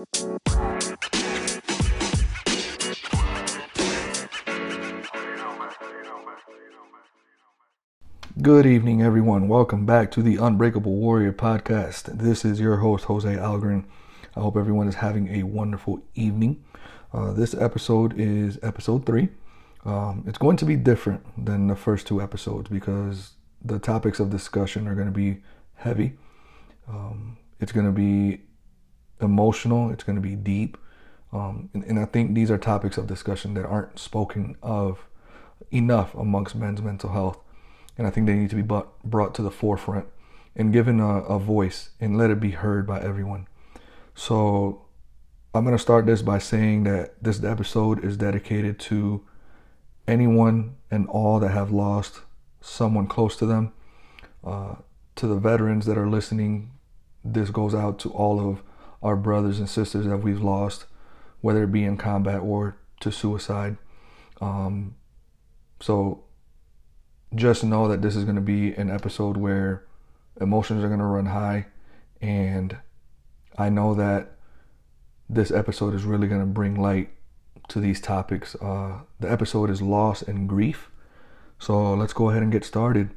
Good evening, everyone. Welcome back to the Unbreakable Warrior podcast. This is your host, Jose Algren. I hope everyone is having a wonderful evening. Uh, this episode is episode three. Um, it's going to be different than the first two episodes because the topics of discussion are going to be heavy. Um, it's going to be emotional. It's going to be deep. Um, and, and I think these are topics of discussion that aren't spoken of enough amongst men's mental health and I think they need to be brought to the forefront and given a, a voice and let it be heard by everyone. So I'm going to start this by saying that this episode is dedicated to anyone and all that have lost someone close to them. Uh, to the veterans that are listening, this goes out to all of our brothers and sisters that we've lost, whether it be in combat or to suicide. Um, so just know that this is going to be an episode where emotions are going to run high. And I know that this episode is really going to bring light to these topics. Uh, the episode is loss and grief. So let's go ahead and get started.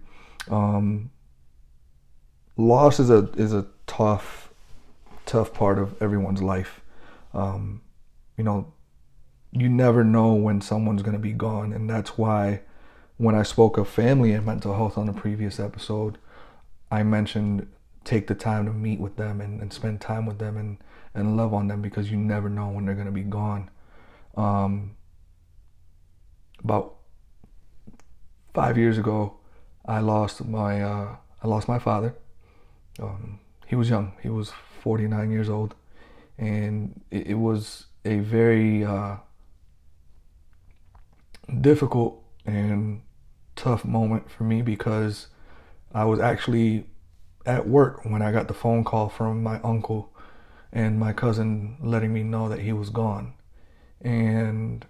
Um, loss is a is a tough tough part of everyone's life. Um, you know, you never know when someone's going to be gone, and that's why when I spoke of family and mental health on the previous episode, I mentioned take the time to meet with them and, and spend time with them and, and love on them because you never know when they're going to be gone. Um, about five years ago, I lost my uh, I lost my father. Um, he was young. He was 49 years old, and it, it was a very uh, difficult and tough moment for me because I was actually at work when I got the phone call from my uncle and my cousin letting me know that he was gone. And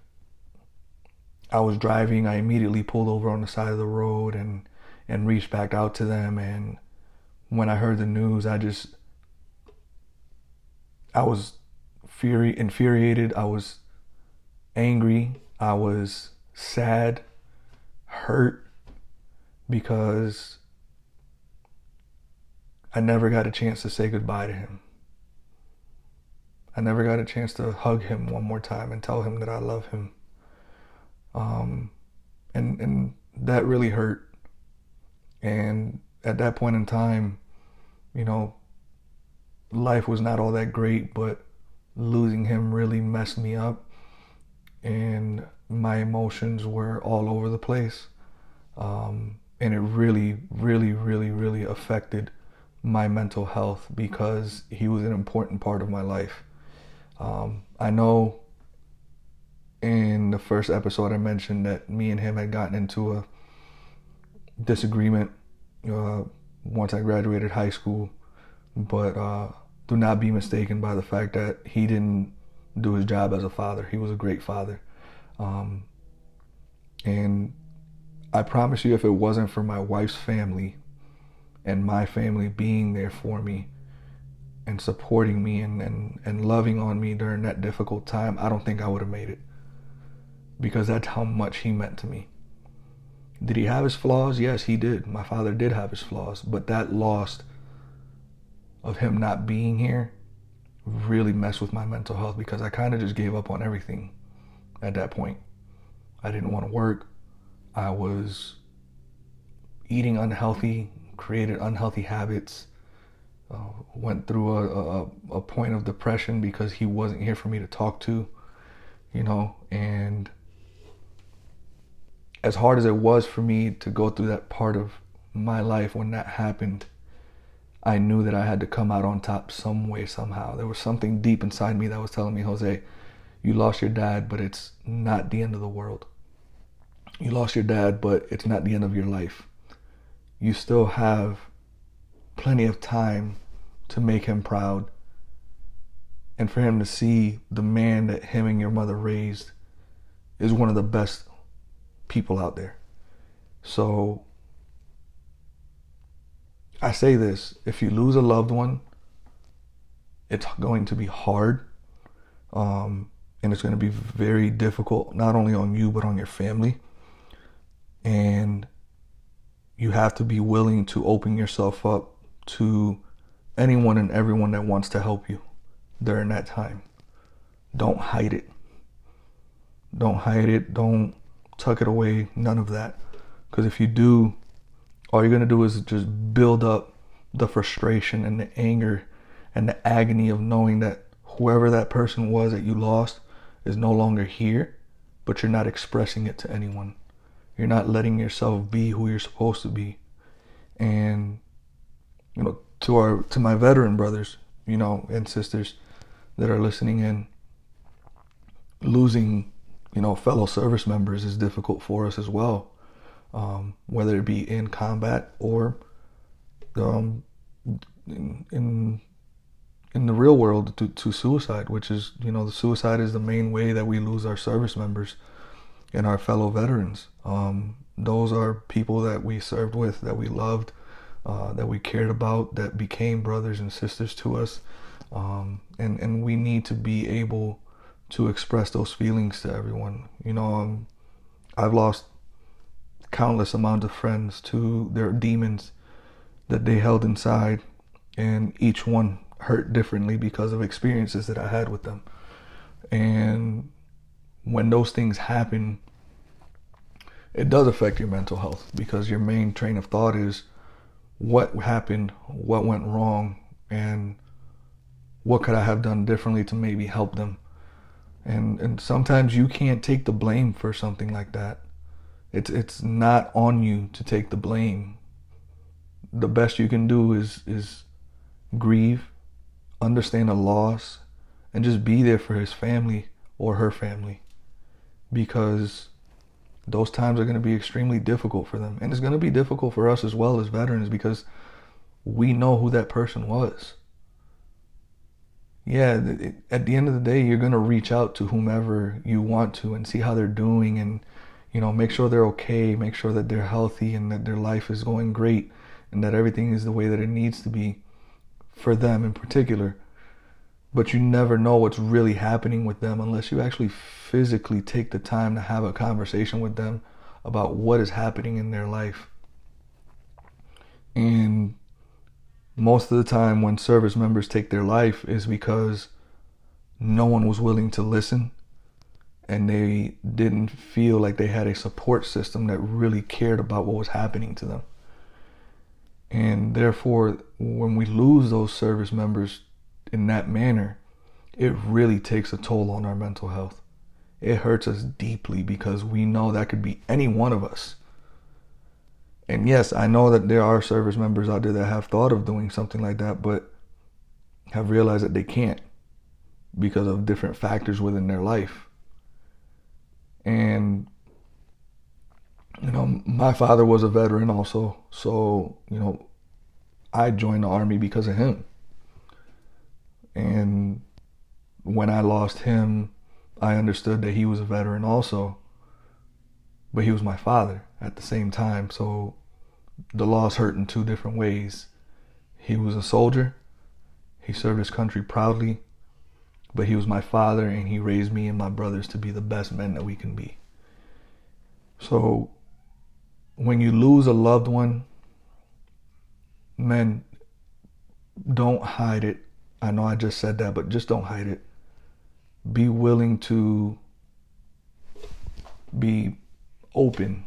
I was driving, I immediately pulled over on the side of the road and and reached back out to them. And when I heard the news, I just I was fury infuriated, I was angry, I was sad, hurt because I never got a chance to say goodbye to him. I never got a chance to hug him one more time and tell him that I love him. Um, and and that really hurt. And at that point in time, you know, life was not all that great, but losing him really messed me up. And my emotions were all over the place. Um, and it really, really, really, really affected my mental health because he was an important part of my life. Um, I know in the first episode I mentioned that me and him had gotten into a disagreement uh, once I graduated high school, but uh, do not be mistaken by the fact that he didn't do his job as a father. He was a great father. Um, and I promise you, if it wasn't for my wife's family and my family being there for me and supporting me and, and, and loving on me during that difficult time, I don't think I would have made it. Because that's how much he meant to me. Did he have his flaws? Yes, he did. My father did have his flaws. But that loss of him not being here really messed with my mental health because I kind of just gave up on everything at that point. I didn't want to work. I was eating unhealthy, created unhealthy habits, uh, went through a, a, a point of depression because he wasn't here for me to talk to, you know, and as hard as it was for me to go through that part of my life when that happened, I knew that I had to come out on top some way, somehow. There was something deep inside me that was telling me, Jose, you lost your dad, but it's not the end of the world. You lost your dad, but it's not the end of your life. You still have plenty of time to make him proud and for him to see the man that him and your mother raised is one of the best people out there. So I say this if you lose a loved one, it's going to be hard Um, and it's going to be very difficult, not only on you, but on your family. And you have to be willing to open yourself up to anyone and everyone that wants to help you during that time. Don't hide it. Don't hide it. Don't tuck it away. None of that. Because if you do, all you're going to do is just build up the frustration and the anger and the agony of knowing that whoever that person was that you lost is no longer here, but you're not expressing it to anyone. You're not letting yourself be who you're supposed to be. And you know, to our to my veteran brothers, you know, and sisters that are listening in, losing, you know, fellow service members is difficult for us as well. Um, whether it be in combat or um, in, in in the real world to, to suicide, which is, you know, the suicide is the main way that we lose our service members and our fellow veterans. Um, those are people that we served with, that we loved, uh, that we cared about, that became brothers and sisters to us. Um, and, and we need to be able to express those feelings to everyone. You know, um, I've lost countless amounts of friends to their demons that they held inside, and each one hurt differently because of experiences that I had with them. And when those things happen, it does affect your mental health because your main train of thought is what happened, what went wrong, and what could I have done differently to maybe help them. And and sometimes you can't take the blame for something like that. It's it's not on you to take the blame. The best you can do is is grieve understand a loss and just be there for his family or her family. Because those times are going to be extremely difficult for them. And it's going to be difficult for us as well as veterans because we know who that person was. Yeah at the end of the day you're going to reach out to whomever you want to and see how they're doing and you know make sure they're okay make sure that they're healthy and that their life is going great and that everything is the way that it needs to be for them in particular. But you never know what's really happening with them unless you actually physically take the time to have a conversation with them about what is happening in their life. And most of the time, when service members take their life, is because no one was willing to listen and they didn't feel like they had a support system that really cared about what was happening to them. And therefore, when we lose those service members in that manner, it really takes a toll on our mental health. It hurts us deeply because we know that could be any one of us. And yes, I know that there are service members out there that have thought of doing something like that, but have realized that they can't because of different factors within their life. And you know, my father was a veteran also, so you know, I joined the army because of him. And when I lost him, I understood that he was a veteran also, but he was my father at the same time. So the loss hurt in two different ways. He was a soldier, he served his country proudly, but he was my father and he raised me and my brothers to be the best men that we can be. So when you lose a loved one, men, don't hide it. I know I just said that, but just don't hide it. Be willing to be open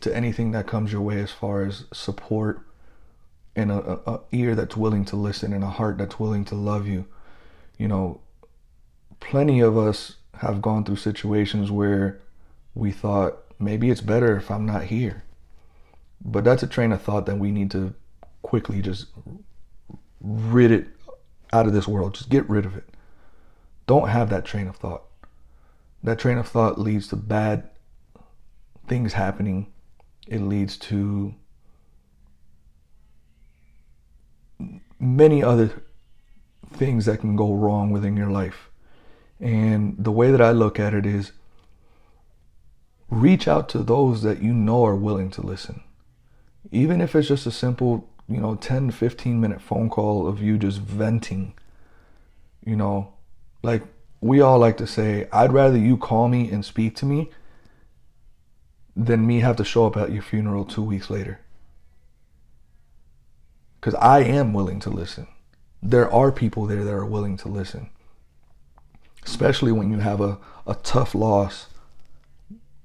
to anything that comes your way as far as support and a, a, a, ear that's willing to listen and a heart that's willing to love you. You know, plenty of us have gone through situations where we thought maybe it's better if I'm not here. But that's a train of thought that we need to quickly just rid it out of this world. Just get rid of it. Don't have that train of thought. That train of thought leads to bad things happening. It leads to many other things that can go wrong within your life. And the way that I look at it is reach out to those that you know are willing to listen. Even if it's just a simple, you know, 10 15 minute phone call of you just venting, you know, like we all like to say, I'd rather you call me and speak to me than me have to show up at your funeral two weeks later. Because I am willing to listen. There are people there that are willing to listen. Especially when you have a, a tough loss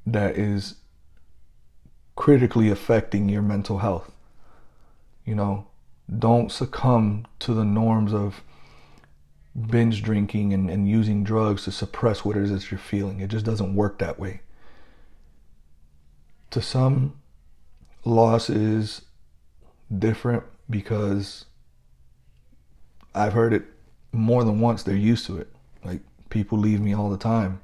that is critically affecting your mental health. You know, don't succumb to the norms of binge drinking and, and using drugs to suppress what it is that you're feeling. It just doesn't work that way. To some, loss is different because I've heard it more than once. They're used to it. Like people leave me all the time.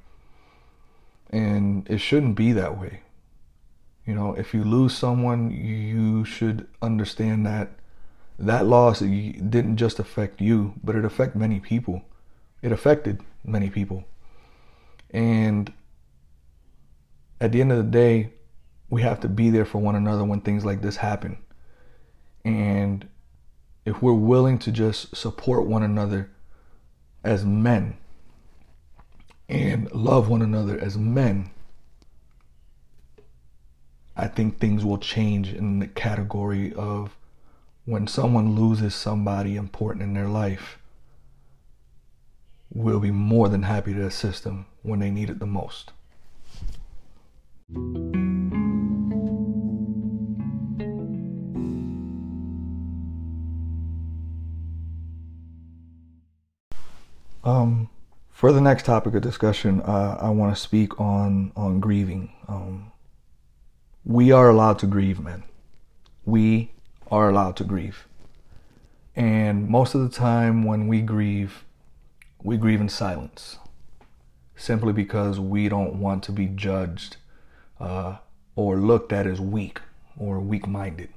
And it shouldn't be that way. You know, if you lose someone, you should understand that that loss didn't just affect you, but it affected many people. It affected many people. And at the end of the day, we have to be there for one another when things like this happen. And if we're willing to just support one another as men and love one another as men, I think things will change in the category of when someone loses somebody important in their life, we'll be more than happy to assist them when they need it the most. Um, for the next topic of discussion, uh, I want to speak on on grieving. Um, we are allowed to grieve, men. We are allowed to grieve. And most of the time, when we grieve, we grieve in silence simply because we don't want to be judged uh, or looked at as weak or weak minded.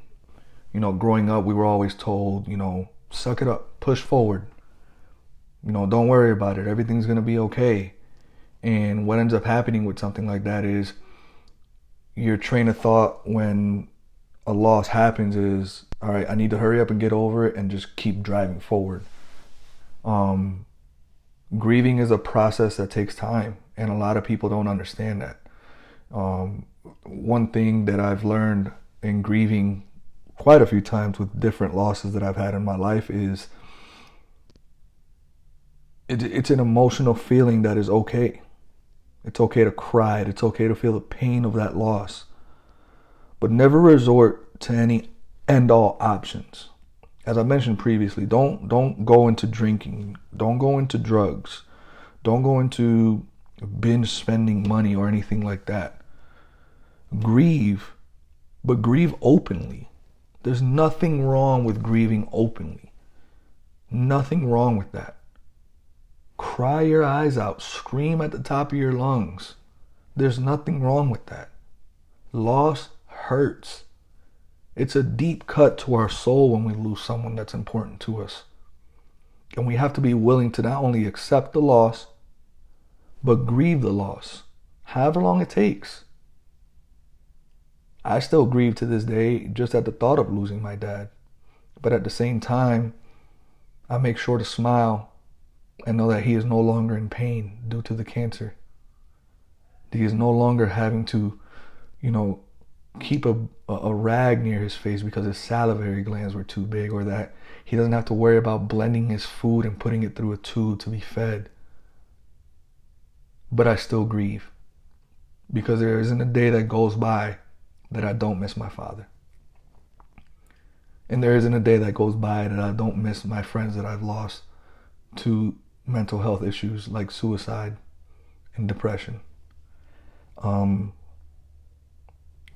You know, growing up, we were always told, you know, suck it up, push forward. You know, don't worry about it, everything's going to be okay. And what ends up happening with something like that is your train of thought when a loss happens is all right i need to hurry up and get over it and just keep driving forward. Um, grieving is a process that takes time and a lot of people don't understand that. Um, one thing that i've learned in grieving quite a few times with different losses that i've had in my life is it, it's an emotional feeling that is okay it's okay to cry it's okay to feel the pain of that loss but never resort to any end all options. As I mentioned previously, don't don't go into drinking, don't go into drugs, don't go into binge spending money or anything like that. Grieve, but grieve openly. There's nothing wrong with grieving openly. Nothing wrong with that. Cry your eyes out, scream at the top of your lungs. There's nothing wrong with that. Loss hurts. It's a deep cut to our soul when we lose someone that's important to us. And we have to be willing to not only accept the loss, but grieve the loss, however long it takes. I still grieve to this day just at the thought of losing my dad. But at the same time, I make sure to smile and know that he is no longer in pain due to the cancer. He is no longer having to, you know, keep a, a rag near his face because his salivary glands were too big, or that he doesn't have to worry about blending his food and putting it through a tube to be fed. But I still grieve because there isn't a day that goes by that I don't miss my father. And there isn't a day that goes by that I don't miss my friends that I've lost to mental health issues like suicide and depression. Um,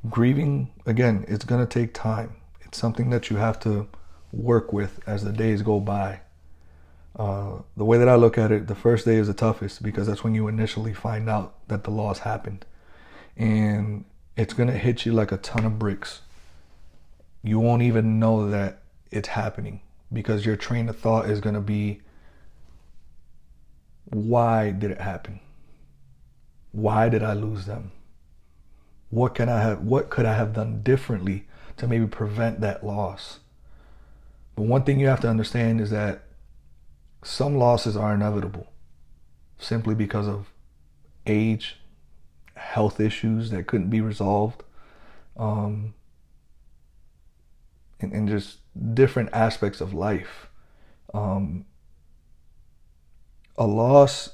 grieving again it's going to take time. It's something that you have to work with as the days go by. Uh, the way that i look at it the first day is the toughest because that's when you initially find out that the loss happened. And it's going to hit you like a ton of bricks. You won't even know that it's happening because your train of thought is going to be why did it happen why did i lose them what can I have what could I have done differently to maybe prevent that loss? But one thing you have to understand is that some losses are inevitable. simply because of age, health issues that couldn't be resolved, um, and, and just different aspects of life. Um, a loss,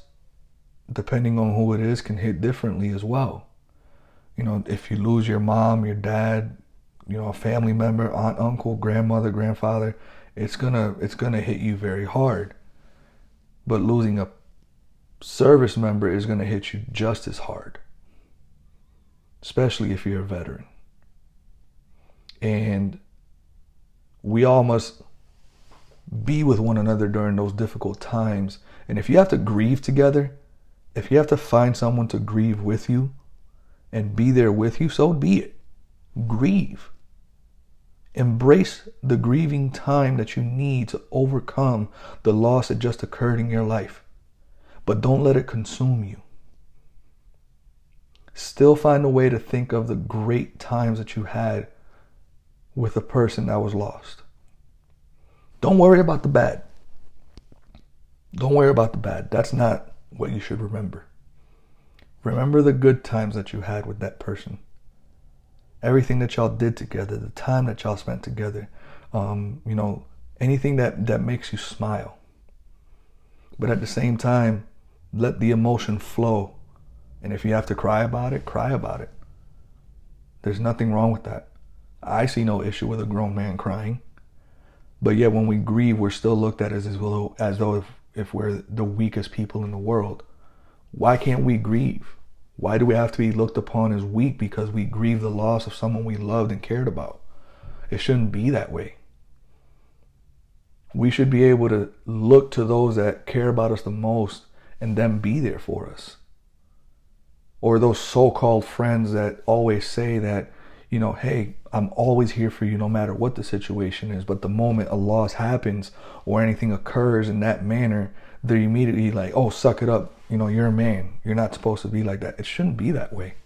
depending on who it is, can hit differently as well. You know, if you lose your mom, your dad, you know, a family member, aunt, uncle, grandmother, grandfather, it's gonna it's gonna hit you very hard. But losing a service member is gonna hit you just as hard. Especially if you're a veteran. And we all must be with one another during those difficult times. And if you have to grieve together, if you have to find someone to grieve with you and be there with you, so be it. Grieve. Embrace the grieving time that you need to overcome the loss that just occurred in your life. But don't let it consume you. Still find a way to think of the great times that you had with a person that was lost. Don't worry about the bad. Don't worry about the bad. That's not what you should remember. Remember the good times that you had with that person. Everything that y'all did together, the time that y'all spent together, um, you know, anything that, that makes you smile. But at the same time, let the emotion flow. And if you have to cry about it, cry about it. There's nothing wrong with that. I see no issue with a grown man crying. But yet, when we grieve, we're still looked at as, as though, as though if, if we're the weakest people in the world. Why can't we grieve? Why do we have to be looked upon as weak because we grieve the loss of someone we loved and cared about? It shouldn't be that way. We should be able to look to those that care about us the most and then be there for us. Or those so called friends that always say that, you know, hey, I'm always here for you no matter what the situation is. But the moment a loss happens or anything occurs in that manner, they're immediately like, oh, suck it up. You know, you're a man. You're not supposed to be like that. It shouldn't be that way.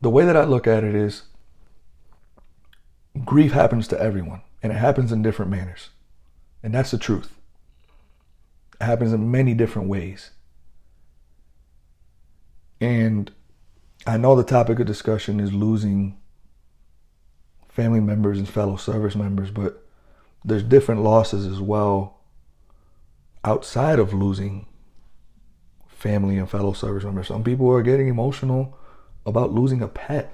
The way that I look at it is grief happens to everyone and it happens in different manners. And that's the truth. It happens in many different ways. And I know the topic of discussion is losing family members and fellow service members, but there's different losses as well outside of losing family and fellow service members. Some people are getting emotional about losing a pet.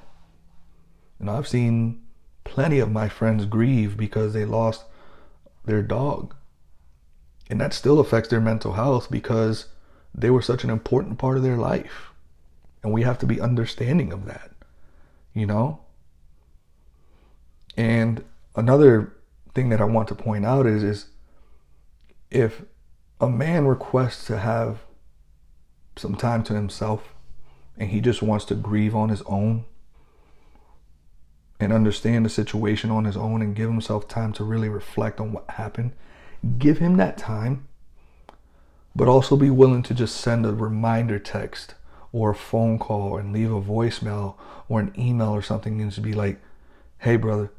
And I've seen plenty of my friends grieve because they lost their dog. And that still affects their mental health because they were such an important part of their life. And we have to be understanding of that, you know? And another thing that I want to point out is, is if a man requests to have some time to himself and he just wants to grieve on his own and understand the situation on his own and give himself time to really reflect on what happened, give him that time, but also be willing to just send a reminder text or a phone call and leave a voicemail or an email or something and just be like, hey, brother,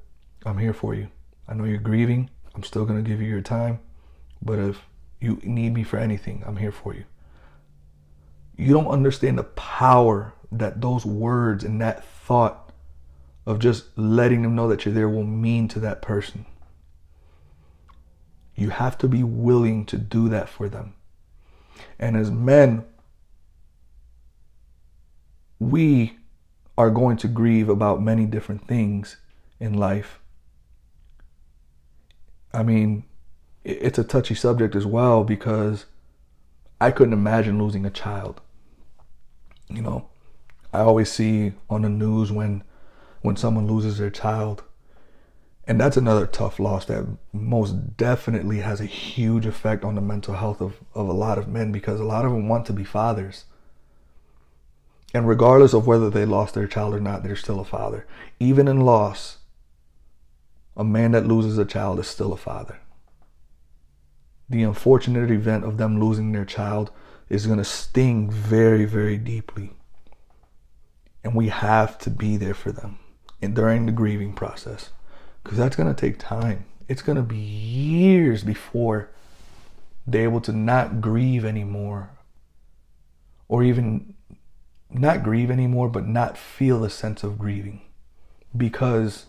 I'm here for you. I know you're grieving. I'm still going to give you your time. But if you need me for anything, I'm here for you. You don't understand the power that those words and that thought of just letting them know that you're there will mean to that person. You have to be willing to do that for them. And as men, we are going to grieve about many different things in life. I mean, it's a touchy subject as well because I couldn't imagine losing a child. You know, I always see on the news when when someone loses their child, and that's another tough loss that most definitely has a huge effect on the mental health of, of a lot of men because a lot of them want to be fathers. And regardless of whether they lost their child or not, they're still a father. Even in loss, a man that loses a child is still a father. The unfortunate event of them losing their child is going to sting very, very deeply. And we have to be there for them and during the grieving process because that's going to take time. It's going to be years before they're able to not grieve anymore, or even not grieve anymore, but not feel a sense of grieving because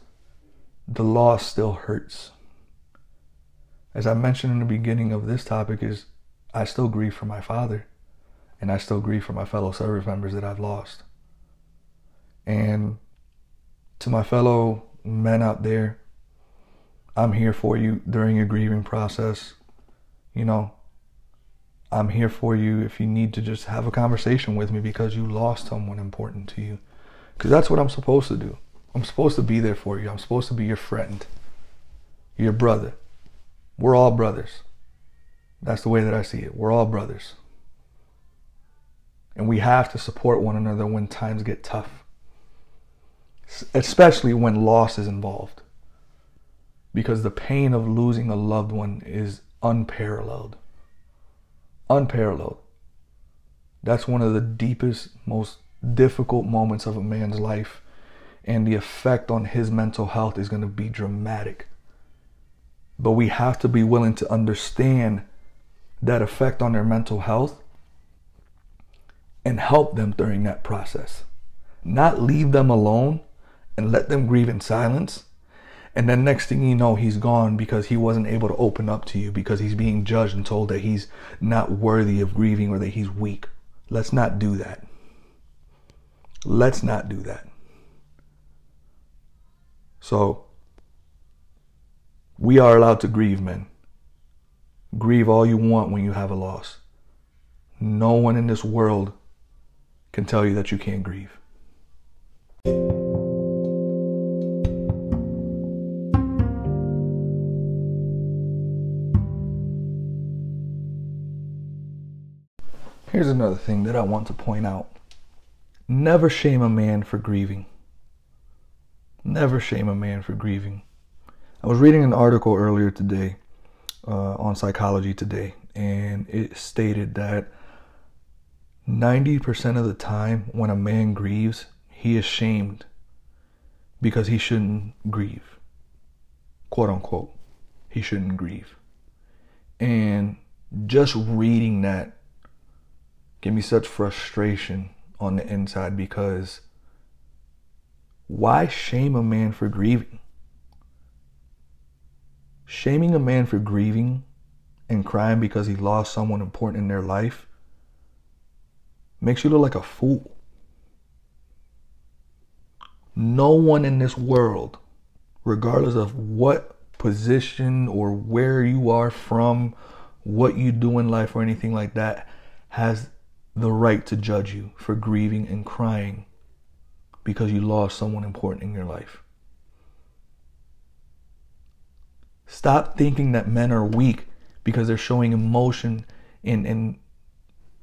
the loss still hurts. As I mentioned in the beginning of this topic, is I still grieve for my father and I still grieve for my fellow service members that I've lost. And to my fellow men out there, I'm here for you during your grieving process. You know, I'm here for you if you need to just have a conversation with me because you lost someone important to you. Because that's what I'm supposed to do. I'm supposed to be there for you. I'm supposed to be your friend, your brother. We're all brothers. That's the way that I see it. We're all brothers. And we have to support one another when times get tough, especially when loss is involved. Because the pain of losing a loved one is unparalleled. Unparalleled. That's one of the deepest, most difficult moments of a man's life. And the effect on his mental health is going to be dramatic. But we have to be willing to understand that effect on their mental health and help them during that process. Not leave them alone and let them grieve in silence. And then next thing you know, he's gone because he wasn't able to open up to you because he's being judged and told that he's not worthy of grieving or that he's weak. Let's not do that. Let's not do that. So, we are allowed to grieve, men. Grieve all you want when you have a loss. No one in this world can tell you that you can't grieve. Here's another thing that I want to point out. Never shame a man for grieving. Never shame a man for grieving. I was reading an article earlier today uh, on Psychology Today, and it stated that 90% of the time when a man grieves, he is shamed because he shouldn't grieve. Quote unquote. He shouldn't grieve. And just reading that gave me such frustration on the inside because why shame a man for grieving? Shaming a man for grieving and crying because he lost someone important in their life makes you look like a fool. No one in this world, regardless of what position or where you are from, what you do in life, or anything like that, has the right to judge you for grieving and crying because you lost someone important in your life. Stop thinking that men are weak because they're showing emotion and, and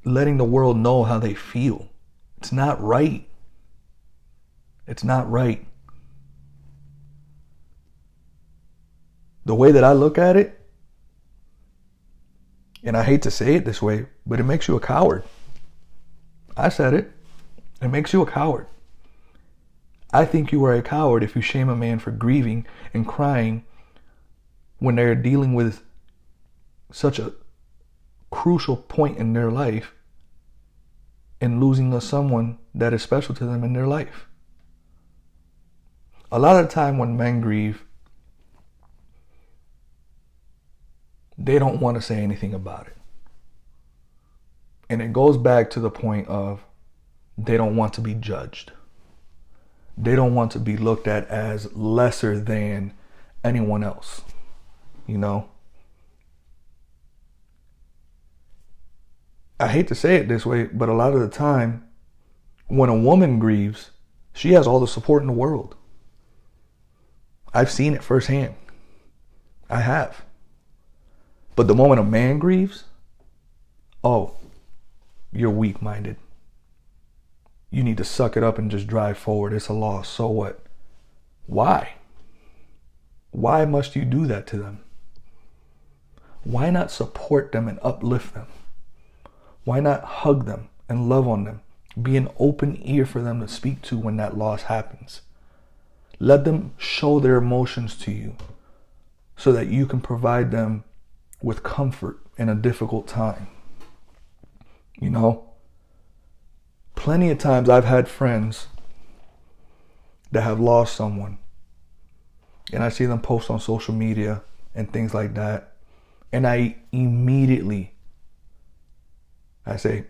letting the world know how they feel. It's not right. It's not right. The way that I look at it, and I hate to say it this way, but it makes you a coward. I said it. It makes you a coward. I think you are a coward if you shame a man for grieving and crying when they're dealing with such a crucial point in their life and losing a someone that is special to them in their life. A lot of the time when men grieve, they don't want to say anything about it. And it goes back to the point of they don't want to be judged. They don't want to be looked at as lesser than anyone else you know. I hate to say it this way, but a lot of the time, when a woman grieves, she has all the support in the world. I've seen it firsthand. I have. But the moment a man grieves, oh, you're weak minded. You need to suck it up and just drive forward. It's a loss. So what? Why? Why must you do that to them? why not support them and uplift them? Why not hug them and love on them? Be an open ear for them to speak to when that loss happens. Let them show their emotions to you so that you can provide them with comfort in a difficult time. You know, plenty of times I've had friends that have lost someone, and I see them post on social media and things like that, and I immediately I say,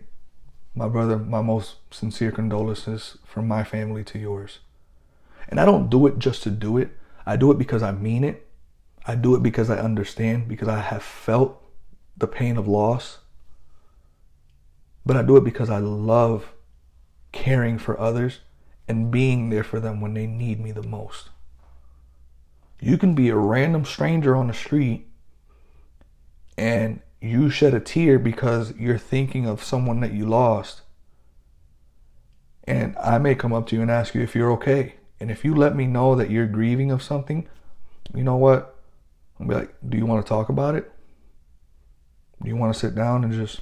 my brother, my most sincere condolences from my family to yours. And I don't do it just to do it. I do it because I mean it. I do it because I understand, because I have felt the pain of loss. But I do it because I love caring for others and being there for them when they need me the most. You can be a random stranger on the street and you shed a tear because you're thinking of someone that you lost. And I may come up to you and ask you if you're okay. And if you let me know that you're grieving of something, you know what? I'll be like, do you want to talk about it? Do you want to sit down and just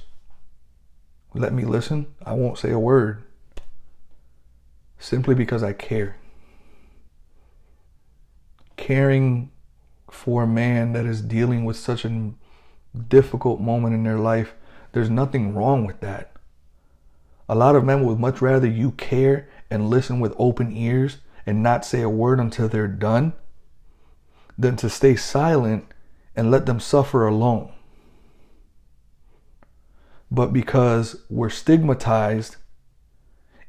let me listen? I won't say a word. Simply because I care. Caring for a man that is dealing with such a difficult moment in their life, there's nothing wrong with that. A lot of men would much rather you care and listen with open ears and not say a word until they're done than to stay silent and let them suffer alone. But because we're stigmatized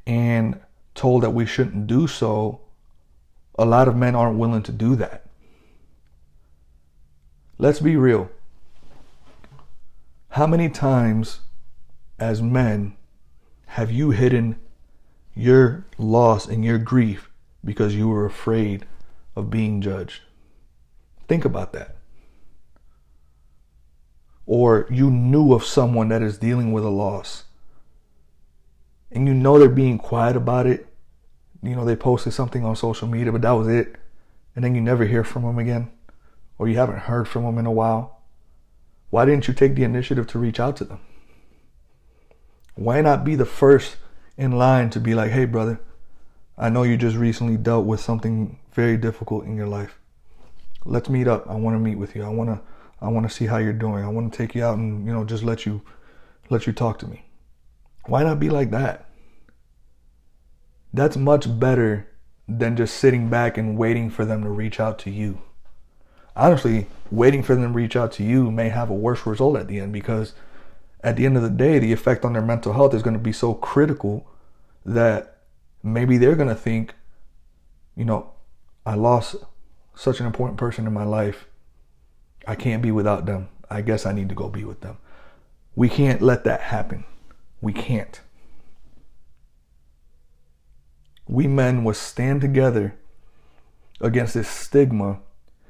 and told that we shouldn't do so, a lot of men aren't willing to do that. Let's be real. How many times as men have you hidden your loss and your grief because you were afraid of being judged? Think about that. Or you knew of someone that is dealing with a loss and you know they're being quiet about it. You know, they posted something on social media, but that was it. And then you never hear from them again, or you haven't heard from them in a while. Why didn't you take the initiative to reach out to them? Why not be the first in line to be like, hey, brother, I know you just recently dealt with something very difficult in your life. Let's meet up. I want to meet with you. I want to I want to see how you're doing. I want to take you out and, you know, just let you let you talk to me. Why not be like that? That's much better than just sitting back and waiting for them to reach out to you honestly, waiting for them to reach out to you may have a worse result at the end because at the end of the day, the effect on their mental health is going to be so critical that maybe they're going to think, you know, I lost such an important person in my life. I can't be without them. I guess I need to go be with them. We can't let that happen. We can't. We men must stand together against this stigma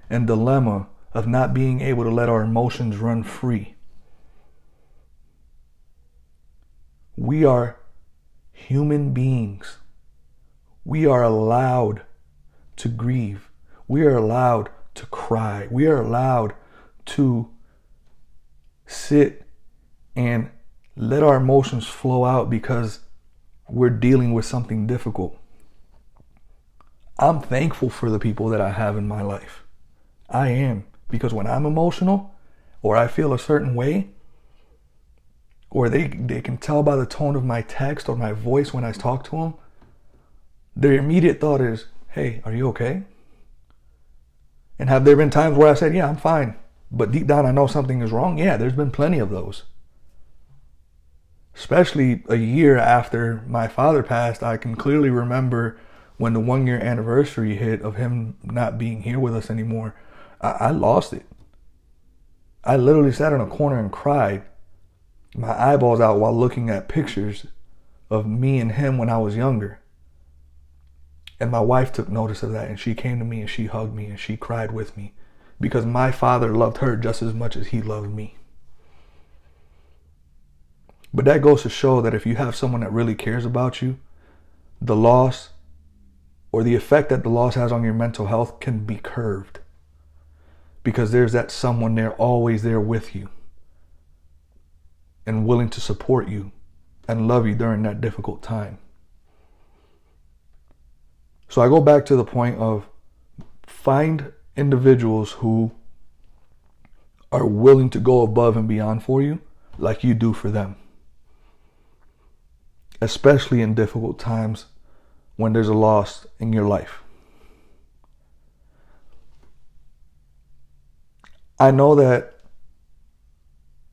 and dilemma of not being able to let our emotions run free. We are human beings. We are allowed to grieve. We are allowed to cry. We are allowed to sit and let our emotions flow out because we're dealing with something difficult. I'm thankful for the people that I have in my life. I am. Because when I'm emotional or I feel a certain way, or they, they can tell by the tone of my text or my voice when I talk to them, their immediate thought is, hey, are you okay? And have there been times where I said, yeah, I'm fine, but deep down I know something is wrong? Yeah, there's been plenty of those. Especially a year after my father passed, I can clearly remember when the one year anniversary hit of him not being here with us anymore. I, I lost it. I literally sat in a corner and cried my eyeballs out while looking at pictures of me and him when I was younger. And my wife took notice of that and she came to me and she hugged me and she cried with me because my father loved her just as much as he loved me. But that goes to show that if you have someone that really cares about you, the loss or the effect that the loss has on your mental health can be curved because there's that someone there always there with you and willing to support you and love you during that difficult time. So I go back to the point of find individuals who are willing to go above and beyond for you like you do for them. Especially in difficult times when there's a loss in your life. I know that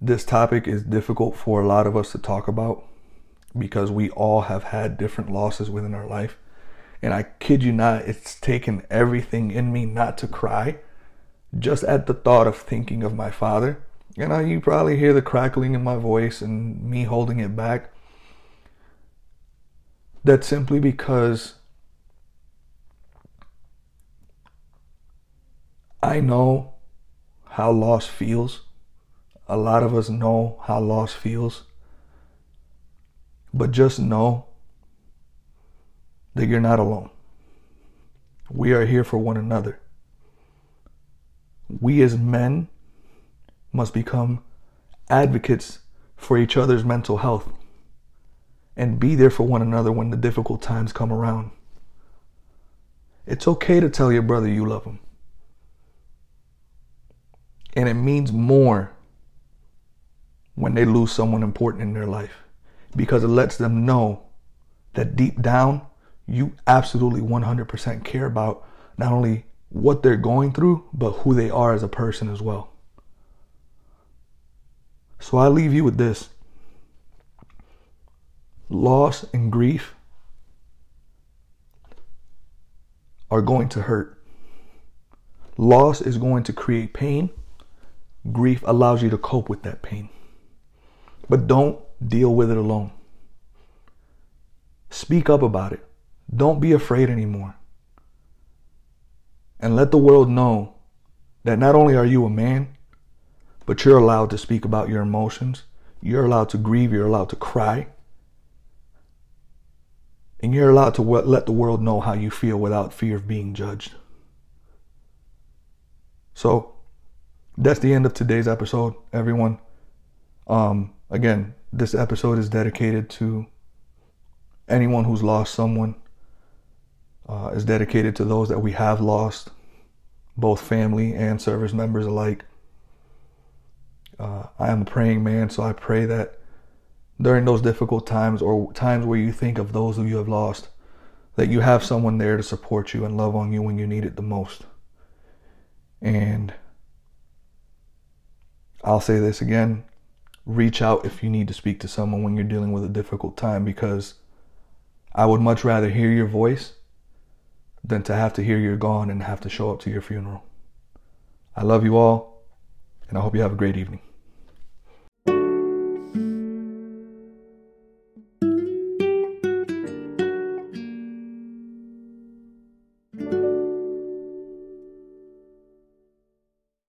this topic is difficult for a lot of us to talk about because we all have had different losses within our life. And I kid you not, it's taken everything in me not to cry just at the thought of thinking of my father. You know, you probably hear the crackling in my voice and me holding it back. That's simply because I know how loss feels. A lot of us know how loss feels. But just know that you're not alone. We are here for one another. We as men must become advocates for each other's mental health and be there for one another when the difficult times come around. It's okay to tell your brother you love him. And it means more when they lose someone important in their life because it lets them know that deep down you absolutely 100% care about not only what they're going through, but who they are as a person as well. So I leave you with this loss and grief are going to hurt. Loss is going to create pain. Grief allows you to cope with that pain. But don't deal with it alone. Speak up about it. Don't be afraid anymore. And let the world know that not only are you a man, but you're allowed to speak about your emotions. You're allowed to grieve. You're allowed to cry. And you're allowed to let the world know how you feel without fear of being judged. So that's the end of today's episode, everyone. Um, again, this episode is dedicated to anyone who's lost someone uh, is dedicated to those that we have lost, both family and service members alike. Uh, I am a praying man, so I pray that during those difficult times or times where you think of those who you have lost, that you have someone there to support you and love on you when you need it the most. And I'll say this again reach out if you need to speak to someone when you're dealing with a difficult time because I would much rather hear your voice than to have to hear you're gone and have to show up to your funeral. I love you all, and I hope you have a great evening.